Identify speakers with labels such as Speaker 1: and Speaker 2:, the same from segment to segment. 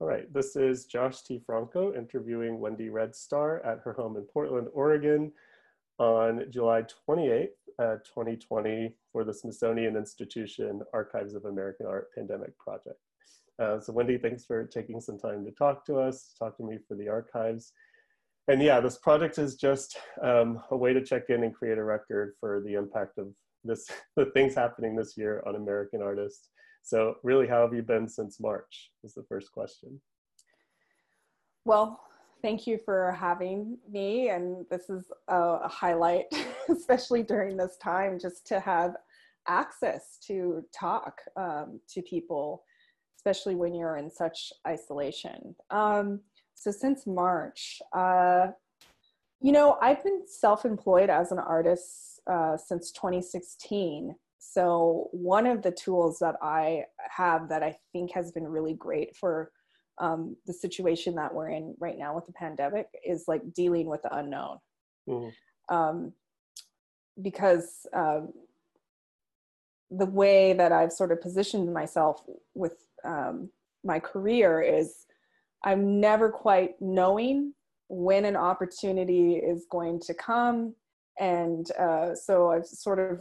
Speaker 1: All right, this is Josh T. Franco interviewing Wendy Red Star at her home in Portland, Oregon on July 28th, uh, 2020 for the Smithsonian Institution Archives of American Art Pandemic Project. Uh, so Wendy, thanks for taking some time to talk to us, talk to me for the archives. And yeah, this project is just um, a way to check in and create a record for the impact of this, the things happening this year on American artists. So really, how have you been since March is the first question.
Speaker 2: Well, thank you for having me. And this is a, highlight, especially during this time, just to have access to talk um, to people, especially when you're in such isolation. Um, so since March, uh, you know, I've been self-employed as an artist uh, since 2016. So one of the tools that I have that I think has been really great for um, the situation that we're in right now with the pandemic is like dealing with the unknown. Mm-hmm. Um, because um, the way that I've sort of positioned myself with um, my career is I'm never quite knowing when an opportunity is going to come. And uh, so I've sort of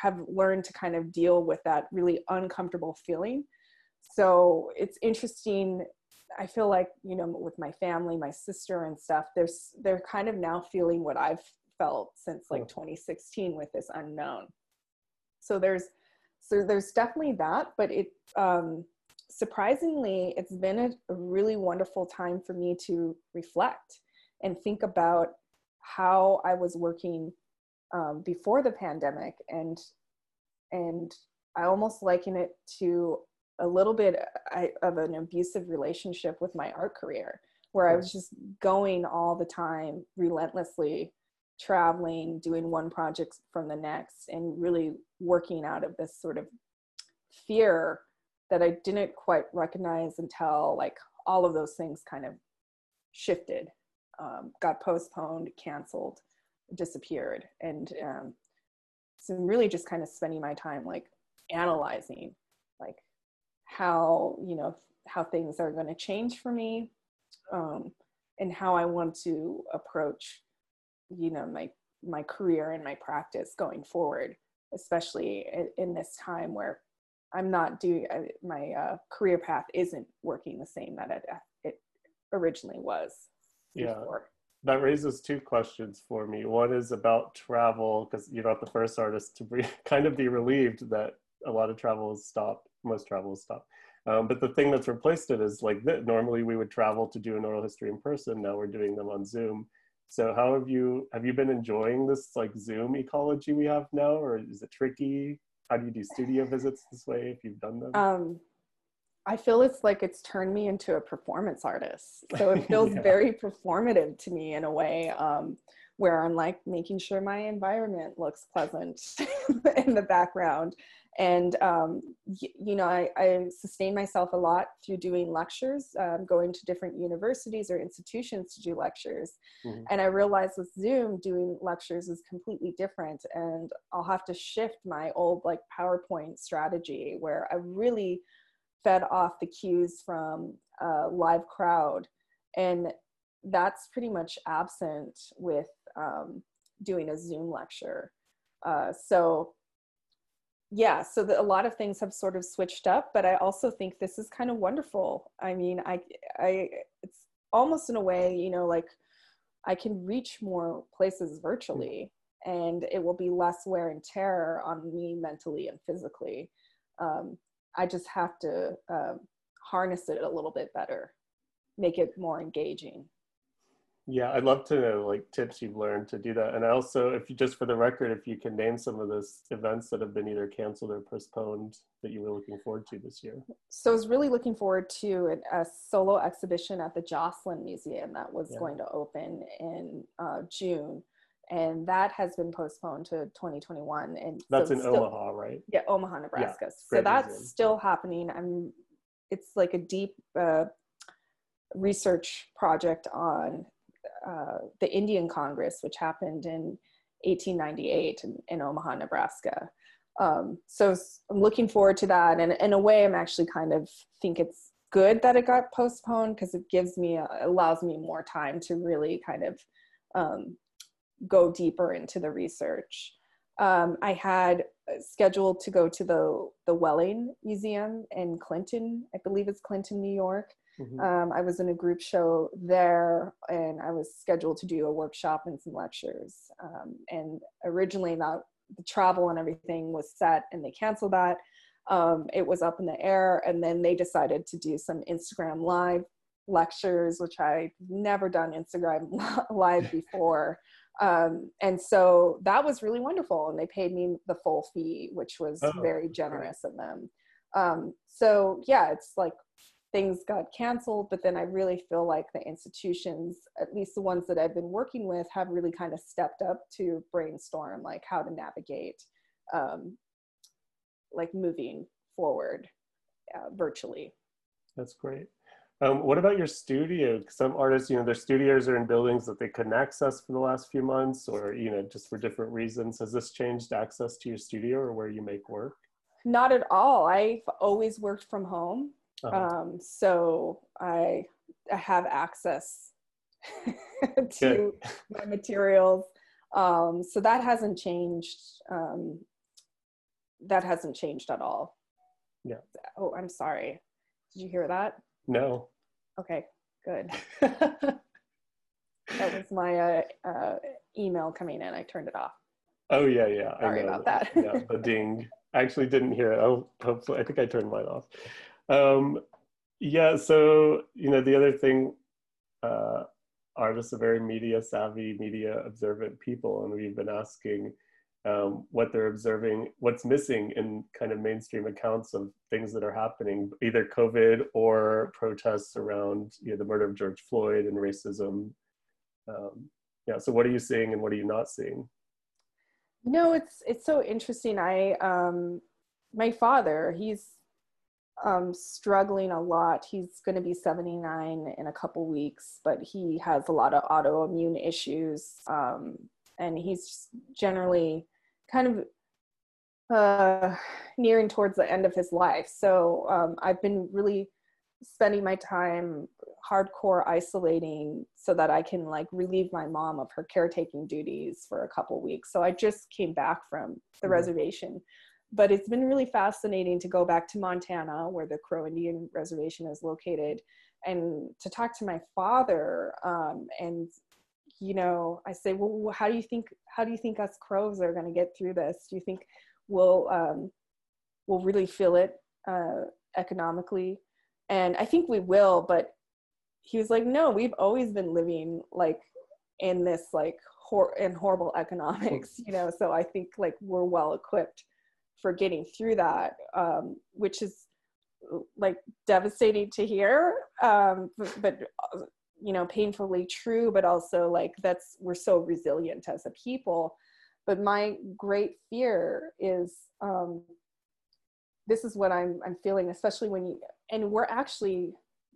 Speaker 2: have learned to kind of deal with that really uncomfortable feeling. So it's interesting. I feel like, you know, with my family, my sister and stuff, there's they're kind of now feeling what I've felt since like 2016 with this unknown. So there's so there's definitely that, but it um surprisingly, it's been a, a really wonderful time for me to reflect and think about how I was working um, before the pandemic and and i almost liken it to a little bit of an abusive relationship with my art career where i was just going all the time relentlessly traveling doing one project from the next and really working out of this sort of fear that i didn't quite recognize until like all of those things kind of shifted um, got postponed canceled disappeared. And um, so I'm really just kind of spending my time like analyzing like how you know how things are going to change for me um, and how I want to approach you know my my career and my practice going forward especially in, in this time where I'm not doing uh, my uh, career path isn't working the same that it, it originally was
Speaker 1: yeah. before that raises two questions for me. One is about travel, because you're not the first artist to be, kind of be relieved that a lot of travel has stopped. Most travel has stopped. Um, but the thing that's replaced it is like that. Normally we would travel to do an oral history in person. Now we're doing them on Zoom. So how have you have you been enjoying this like Zoom ecology we have now, or is it tricky? How do you do studio visits this way if you've done them?
Speaker 2: Um, I feel it's like it's turned me into a performance artist. So it feels yeah. very performative to me in a way um, where I'm like making sure my environment looks pleasant in the background. And, um, y- you know, I, I sustain myself a lot through doing lectures, um, going to different universities or institutions to do lectures. Mm-hmm. And I realized with Zoom, doing lectures is completely different. And I'll have to shift my old like PowerPoint strategy where I really fed off the cues from a live crowd. And that's pretty much absent with um, doing a zoom lecture. Uh, so yeah so the, a lot of things have sort of switched up but i also think this is kind of wonderful. I mean i i it's almost in a way you know like i can reach more places virtually and it will be less wear and tear on me mentally and physically. Um, I just have to uh, harness it a little bit better, make it more engaging.
Speaker 1: Yeah, I'd love to know like tips you've learned to do that. And also, if you just for the record, if you can name some of those events that have been either canceled or postponed that you were looking forward to this year.
Speaker 2: So I was really looking forward to a solo exhibition at the Joslyn Museum that was yeah. going to open in uh, June and that has been postponed to 2021 and
Speaker 1: that's so in still, omaha right?
Speaker 2: Yeah omaha nebraska. Yeah, so that's museum. still happening. I'm it's like a deep uh, research project on uh, the indian congress which happened in 1898 in, in omaha nebraska. Um, so i'm looking forward to that. And in a way i'm actually kind of think it's good that it got postponed because it gives me a, allows me more time to really kind of um, go deeper into the research. Um, i had scheduled to go to the the Wellin museum in clinton i believe it's clinton new york. Mm-hmm. um, i was in a group show there and i was scheduled to do a workshop and some lectures. Um, and originally that the travel and everything was set and they canceled that. Um, it was up in the air and then they decided to do some instagram live lectures which i've never done instagram live before um, and so that was really wonderful and they paid me the full fee which was oh, very generous great. of them. Um, so yeah it's like things got canceled but then i really feel like the institutions at least the ones that i've been working with have really kind of stepped up to brainstorm like how to navigate um, like moving forward uh, virtually.
Speaker 1: That's great um, what about your studio? Some artists, you know, their studios are in buildings that they couldn't access for the last few months, or you know, just for different reasons. Has this changed access to your studio or where you make work?
Speaker 2: Not at all. I've always worked from home, uh-huh. um, so I, I have access to my materials. Um, so that hasn't changed. Um, that hasn't changed at all.
Speaker 1: Yeah.
Speaker 2: Oh, I'm sorry. Did you hear that?
Speaker 1: No.
Speaker 2: Okay, good. that was my uh, uh, email coming in. I turned it off.
Speaker 1: Oh yeah, yeah.
Speaker 2: Sorry I know. about that.
Speaker 1: yeah, the ding. I actually didn't hear it. Oh, hopefully, I think I turned mine off. Um, yeah. So you know, the other thing, uh, artists are very media savvy, media observant people, and we've been asking um, what they're observing, what's missing in kind of mainstream accounts of things that are happening, either COVID or protests around you know, the murder of George Floyd and racism. Um, yeah, so what are you seeing and what are you not seeing?
Speaker 2: No, it's it's so interesting. I um, my father, he's um, struggling a lot. He's going to be 79 in a couple weeks, but he has a lot of autoimmune issues. Um, and he's generally kind of uh, nearing towards the end of his life. So um, I've been really spending my time hardcore isolating so that I can like relieve my mom of her caretaking duties for a couple weeks. So I just came back from the mm-hmm. reservation. But it's been really fascinating to go back to Montana, where the Crow Indian Reservation is located, and to talk to my father um, and you know i say well how do you think how do you think us crows are going to get through this? Do you think we'll um, we'll really feel it uh, economically? And i think we will but he was like no we've always been living like in this like hor- in horrible economics you know so i think like we're well equipped for getting through that um, which is like devastating to hear um, but, but you know painfully true but also like that's we're so resilient as a people. But my great fear is um this is what i'm i'm feeling especially when you and we're actually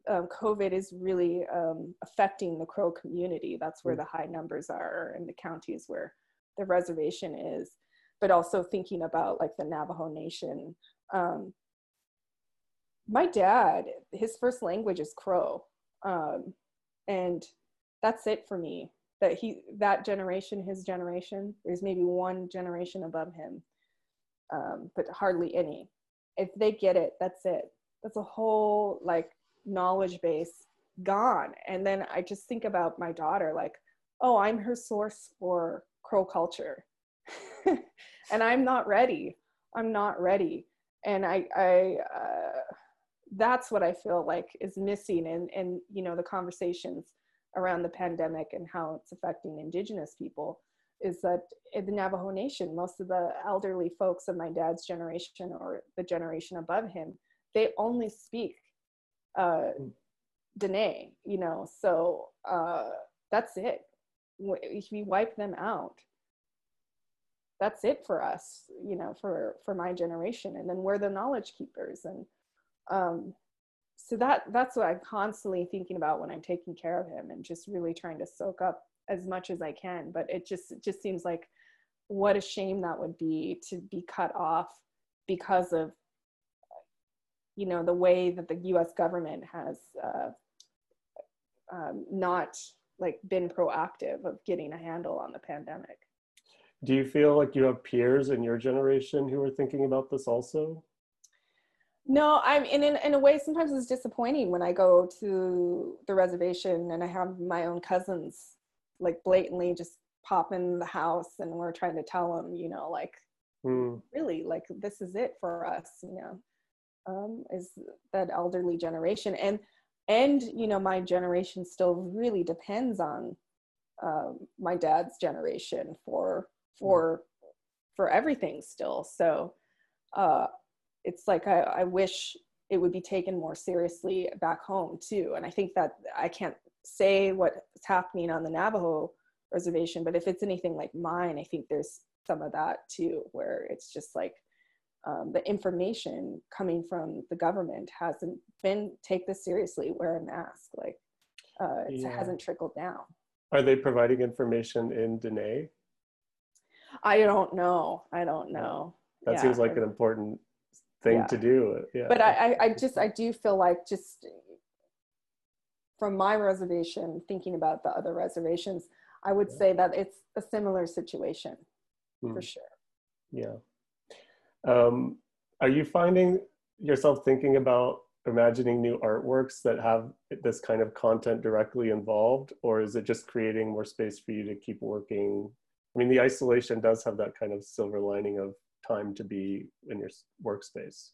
Speaker 2: um, covid is really um, affecting the crow community. That's where mm. the high numbers are in the counties where the reservation is. But also thinking about like the navajo nation um, my dad his first language is crow um, and that's it for me. That he that generation his generation there's maybe one generation above him um, but hardly any. If they get it that's it. That's a whole like knowledge base gone. And then i just think about my daughter like oh i'm her source for crow culture. And i'm not ready. I'm not ready. And i i uh, that's what I feel like is missing in, in you know the conversations around the pandemic and how it's affecting indigenous people is that in the Navajo Nation, most of the elderly folks of my dad's generation or the generation above him, they only speak uh, hmm. Dene, you know, so uh, that's it. If we wipe them out, that's it for us, you know, for for my generation. And then we're the knowledge keepers, and um, so that that's what i'm constantly thinking about when i'm taking care of him and just really trying to soak up as much as i can but it just it just seems like what a shame that would be to be cut off because of you know the way that the U.S. government has uh, um, not like been proactive of getting a handle on the pandemic.
Speaker 1: Do you feel like you have peers in your generation who are thinking about this also?
Speaker 2: No, I'm in, in in a way. Sometimes it's disappointing when I go to the reservation and I have my own cousins like blatantly just pop in the house and we're trying to tell them, you know, like mm. really, like this is it for us, you know, um, is that elderly generation and and you know my generation still really depends on um, my dad's generation for for for everything still. So uh, it's like I, I wish it would be taken more seriously back home too. And I think that I can't say what's happening on the Navajo reservation, but if it's anything like mine, I think there's some of that too, where it's just like um, the information coming from the government hasn't been take this seriously, wear a mask, like uh, it yeah. hasn't trickled down.
Speaker 1: Are they providing information in Dene?
Speaker 2: I don't know. I don't know.
Speaker 1: That yeah. seems like an important thing yeah. to do.
Speaker 2: Yeah. But I, I just, I do feel like just from my reservation, thinking about the other reservations, I would say that it's a similar situation mm. for sure.
Speaker 1: Yeah. Um, are you finding yourself thinking about imagining new artworks that have this kind of content directly involved, or is it just creating more space for you to keep working? I mean, the isolation does have that kind of silver lining of time to be in your workspace?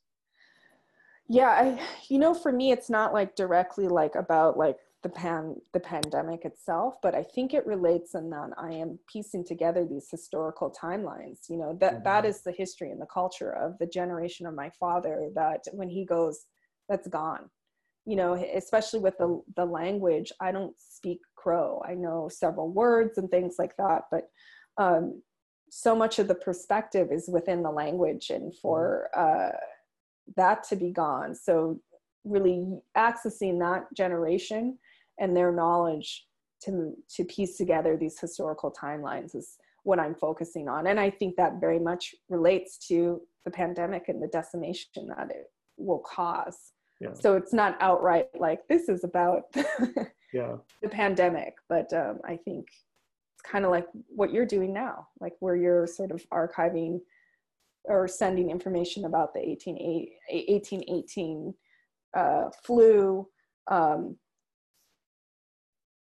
Speaker 2: Yeah i you know for me it's not like directly like about like the pan the pandemic itself but i think it relates in that i am piecing together these historical timelines you know that, mm-hmm. that is the history and the culture of the generation of my father that when he goes that's gone. You know especially with the the language i don't speak crow. I know several words and things like that but um so much of the perspective is within the language and for mm-hmm. uh, that to be gone so really accessing that generation and their knowledge to to piece together these historical timelines is what i'm focusing on and i think that very much relates to the pandemic and the decimation that it will cause yeah. so it's not outright like this is about
Speaker 1: yeah.
Speaker 2: the pandemic but um, i think kind of like what you're doing now, like where you're sort of archiving or sending information about the 18, 1818 uh, flu. Um,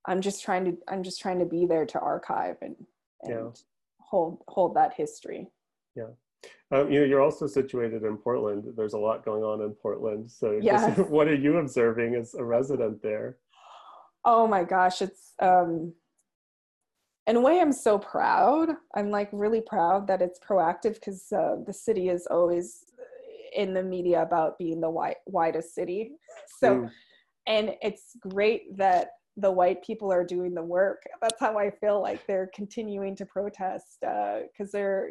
Speaker 2: I'm just trying to I'm just trying to be there to archive and, and yeah. hold hold that history.
Speaker 1: Yeah. Um, you know, you're also situated in Portland. There's a lot going on in Portland. So, yes. just, what are you observing as a resident there?
Speaker 2: Oh my gosh, it's um, in a way i'm so proud. I'm like really proud that it's proactive because uh, the city is always in the media about being the white whitest city. So mm. and it's great that the white people are doing the work. That's how i feel like they're continuing to protest because uh, they're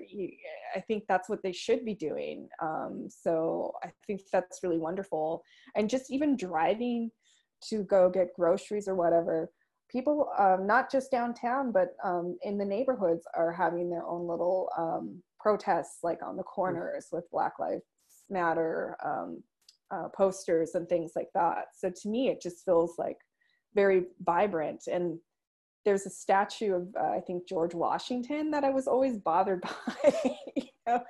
Speaker 2: i think that's what they should be doing. Um, so i think that's really wonderful. And just even driving to go get groceries or whatever people, um, not just downtown, but um, in the neighborhoods, are having their own little um, protests, like on the mm. corners with Black Lives Matter um, uh, posters and things like that. So to me, it just feels like very vibrant. And there's a statue of, uh, I think, George Washington that I was always bothered by, you know,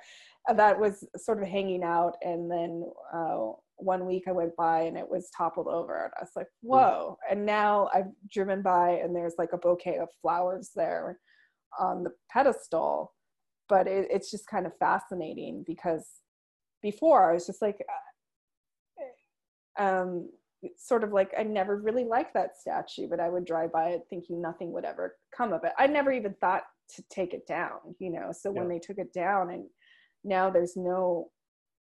Speaker 2: that was sort of hanging out. And then uh, one week I went by and it was toppled over and I was like, hmm. whoa. And now I've driven by and there's like a bouquet of flowers there on the pedestal. But it, it's just kind of fascinating because before I was just like, uh, um, sort of like I never really liked that statue, but I would drive by it thinking nothing would ever come of it. I never even thought to take it down, you know. So yeah. when they took it down and now there's no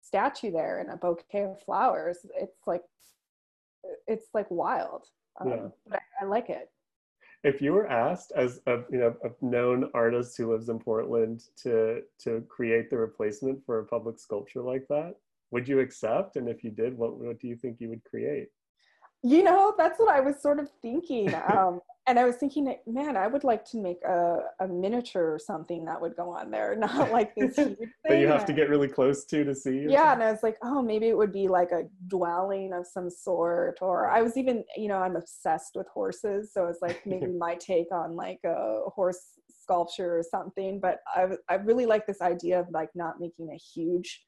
Speaker 2: statue there and a bouquet of flowers it's like it's like wild. Um, yeah. but I, I, like it.
Speaker 1: If you were asked as a you know a known artist who lives in portland to to create the replacement for a public sculpture like that would you accept? And if you did what, what do you think you would create?
Speaker 2: You know that's what i was sort of thinking. Um, and I was thinking, man, I would like to make a, a miniature or something that would go on there, not like this huge thing.
Speaker 1: that you have to get really close to to see.
Speaker 2: Yeah, and I was like, oh, maybe it would be like a dwelling of some sort. Or I was even, you know, I'm obsessed with horses, so it's like maybe my take on like a horse sculpture or something. But I I really like this idea of like not making a huge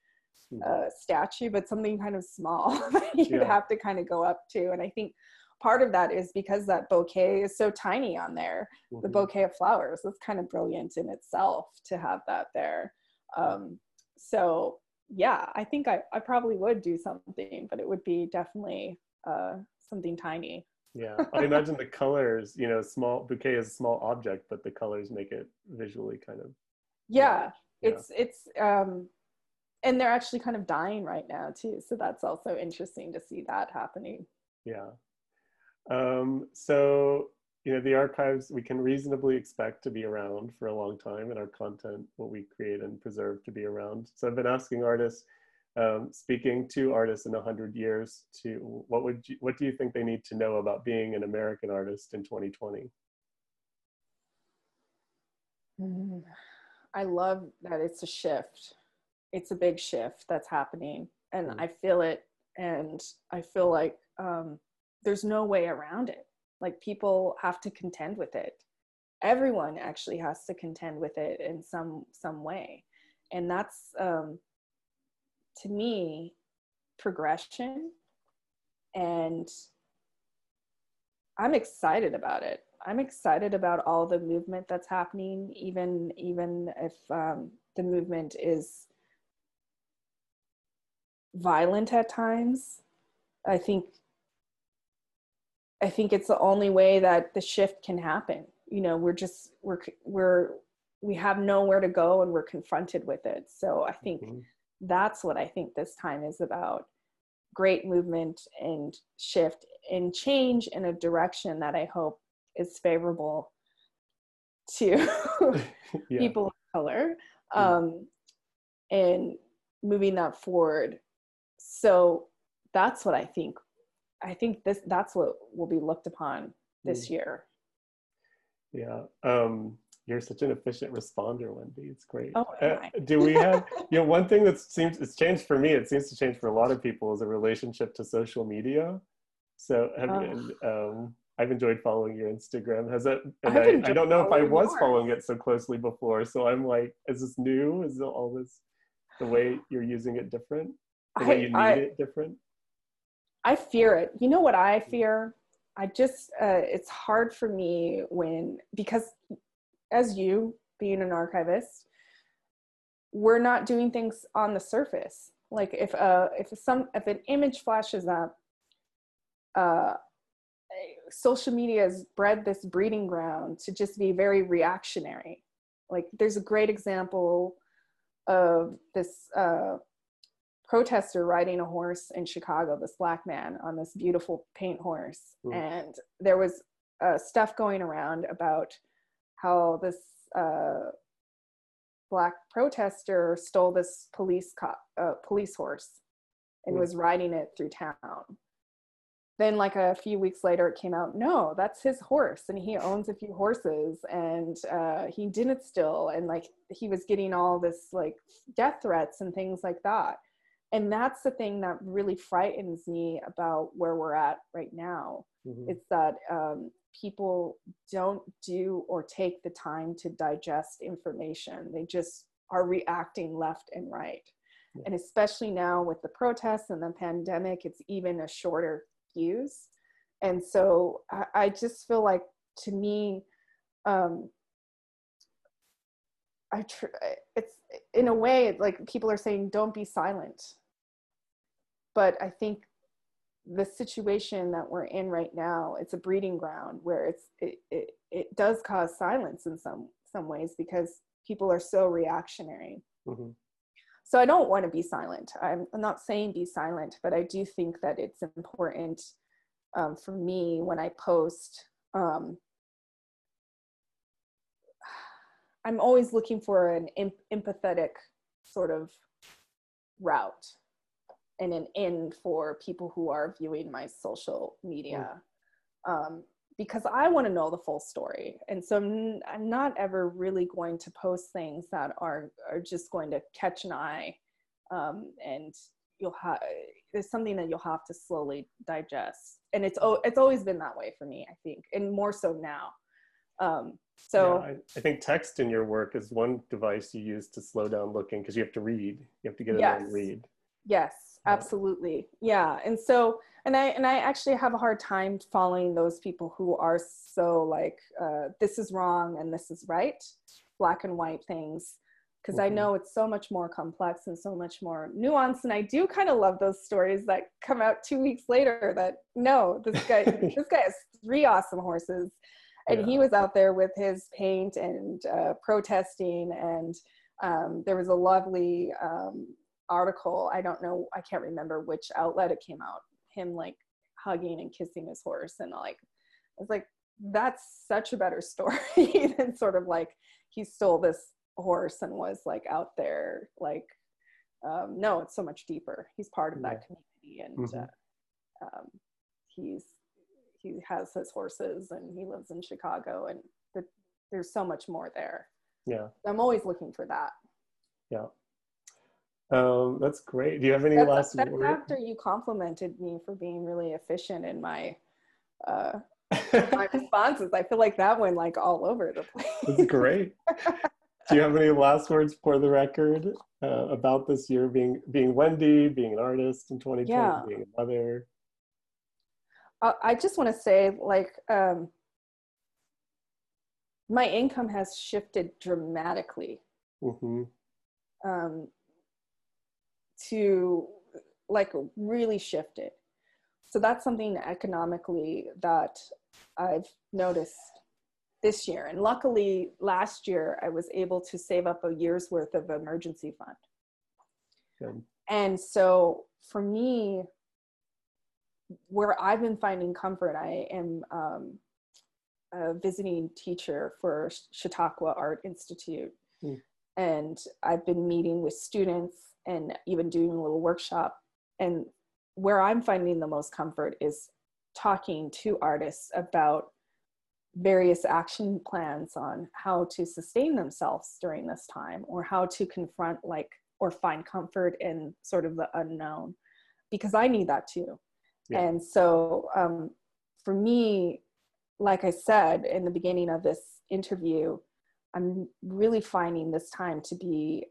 Speaker 2: hmm. uh, statue, but something kind of small that you'd yeah. have to kind of go up to. And I think part of that is because that bouquet is so tiny on there mm-hmm. the bouquet of flowers that's kind of brilliant in itself to have that there. Um, so yeah i think I, I probably would do something but it would be definitely uh, something tiny.
Speaker 1: Yeah i imagine the colors you know small bouquet is a small object but the colors make it visually kind of
Speaker 2: yeah, yeah. it's it's um and they're actually kind of dying right now too so that's also interesting to see that happening.
Speaker 1: Yeah um, so, you know, the archives we can reasonably expect to be around for a long time and our content, what we create and preserve to be around. So I've been asking artists, um, speaking to artists in 100 years to what would you, what do you think they need to know about being an American artist in 2020?
Speaker 2: Mm, I love that it's a shift. It's a big shift that's happening and mm. I feel it and I feel like um, there's no way around it. Like people have to contend with it. Everyone actually has to contend with it in some some way. And that's um, to me progression and i'm excited about it. I'm excited about all the movement that's happening even even if um, the movement is violent at times. I think I think it's the only way that the shift can happen. You know, we're just we're we're we have nowhere to go and we're confronted with it. So I think mm-hmm. that's what I think this time is about. Great movement and shift and change in a direction that I hope is favorable to yeah. people of color mm-hmm. um, and moving that forward. So that's what I think I think this that's what will be looked upon this mm. year.
Speaker 1: Yeah. Um, you're such an efficient responder, Wendy. It's great.
Speaker 2: Oh, uh,
Speaker 1: do we have, you know, one thing that seems, it's changed for me, it seems to change for a lot of people is a relationship to social media. So have oh. you, um, I've enjoyed following your Instagram. Has it, and I, I, don't know if I was more. following it so closely before. So I'm like, is this new? Is all this, the way you're using it different? The way you need I, it different?
Speaker 2: I fear it. You know what I fear? I just, uh, it's hard for me when, because as you being an archivist, we're not doing things on the surface. Like if, uh, if some, if an image flashes up, uh, social media has bred this breeding ground to just be very reactionary. Like there's a great example of this uh, protester riding a horse in Chicago, this black man on this beautiful paint horse. Mm. And there was uh, stuff going around about how this uh, black protester stole this police co- uh, police horse and mm. was riding it through town. Then, like a few weeks later, it came out, no, that's his horse, and he owns a few horses, and uh, he didn't steal, and like he was getting all this like death threats and things like that and that's the thing that really frightens me about where we're at right now. Mm-hmm. it's that um, people don't do or take the time to digest information. They just are reacting left and right. Yeah. and especially now with the protests and the pandemic it's even a shorter fuse. And so i, I just feel like to me um, I tr- it's in a way like people are saying don't be silent but I think the situation that we're in right now, it's a breeding ground where it's it, it, it does cause silence in some some ways because people are so reactionary. Mm-hmm. So I don't want to be silent. I'm, I'm, not saying be silent, but I do think that it's important um, for me when I post. Um, I'm always looking for an em- empathetic sort of route and an in for people who are viewing my social media. Um, because I want to know the full story. And so I'm, I'm not ever really going to post things that are, are just going to catch an eye. Um, and you'll have, there's something that you'll have to slowly digest. And it's, oh, it's always been that way for me, I think, and more so now. Um, so
Speaker 1: yeah, I, I, think text in your work is one device you use to slow down looking because you have to read. You have to get it yes. and read.
Speaker 2: Yes, absolutely. Yeah. And so and I and I actually have a hard time following those people who are so like uh, this is wrong and this is right, black and white things because mm-hmm. I know it's so much more complex and so much more nuanced. And I do kind of love those stories that come out two weeks later that no, this guy this guy has three awesome horses and yeah. he was out there with his paint and uh, protesting and um, there was a lovely um, article i don't know i can't remember which outlet it came out him like hugging and kissing his horse and like i was like that's such a better story than sort of like he stole this horse and was like out there like um, no it's so much deeper he's part of that community and mm-hmm. uh, um, he's he has his horses and he lives in Chicago and the, there's so much more there.
Speaker 1: Yeah.
Speaker 2: I'm always looking for that.
Speaker 1: Yeah. Um, that's great. Do you have any
Speaker 2: that's,
Speaker 1: last
Speaker 2: that's words? After you complimented me for being really efficient in my uh, my responses, I feel like that went like all over the place.
Speaker 1: That's great. Do you have any last words for the record uh, about this year being being Wendy, being an artist in 2020, yeah. being a mother?
Speaker 2: I just want to say, like, um, my income has shifted dramatically mm-hmm. um, to like really shift it. So that's something economically that I've noticed this year. And luckily, last year I was able to save up a year's worth of emergency fund. Good. And so for me, where I've been finding comfort, I am um, a visiting teacher for Chautauqua Art Institute. Mm. And I've been meeting with students and even doing a little workshop. And where I'm finding the most comfort is talking to artists about various action plans on how to sustain themselves during this time or how to confront like or find comfort in sort of the unknown because i need that too yeah. And so um, for me, like I said in the beginning of this interview, I'm really finding this time to be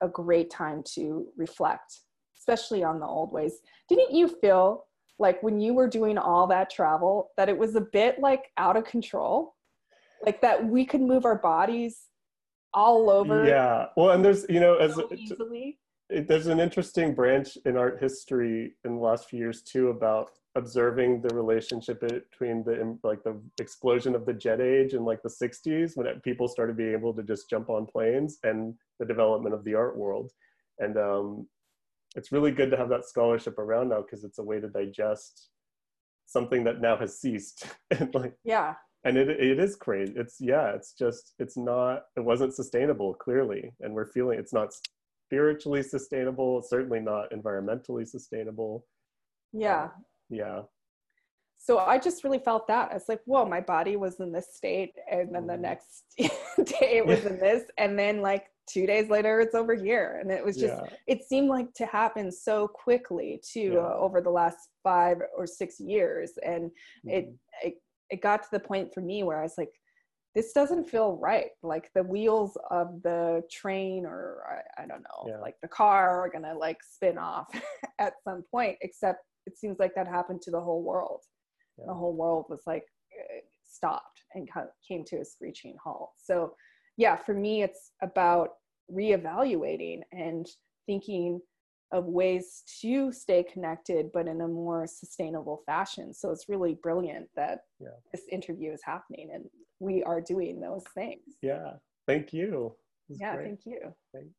Speaker 2: a great time to reflect, especially on the old ways. Didn't you feel like when you were doing all that travel that it was a bit like out of control? Like that we could move our bodies all over?
Speaker 1: Yeah. Well, and there's, you know, as so easily it, there's an interesting branch in art history in the last few years too about observing the relationship between the like the explosion of the jet age in like the 60s when people started being able to just jump on planes and the development of the art world. And um, it's really good to have that scholarship around now because it's a way to digest something that now has ceased. And like
Speaker 2: yeah.
Speaker 1: and it, it is crazy. It's yeah it's just it's not it wasn't sustainable clearly. And we're feeling it's not spiritually sustainable certainly not environmentally sustainable.
Speaker 2: Yeah.
Speaker 1: Um, yeah
Speaker 2: so i just really felt that it's like whoa my body was in this state and then the mm-hmm. next day it was in this and then like two days later it's over here and it was just yeah. it seemed like to happen so quickly too yeah. uh, over the last five or six years and mm-hmm. it, it it got to the point for me where i was like this doesn't feel right. Like the wheels of the train or I, I don't know, yeah. like the car are gonna like spin off at some point, except it seems like that happened to the whole world. Yeah. The whole world was like stopped and came to a screeching halt. So yeah, for me, it's about reevaluating and thinking of ways to stay connected but in a more sustainable fashion so it's really brilliant that yeah. this interview is happening and we are doing those things
Speaker 1: yeah thank you
Speaker 2: yeah great. thank you
Speaker 1: Thanks.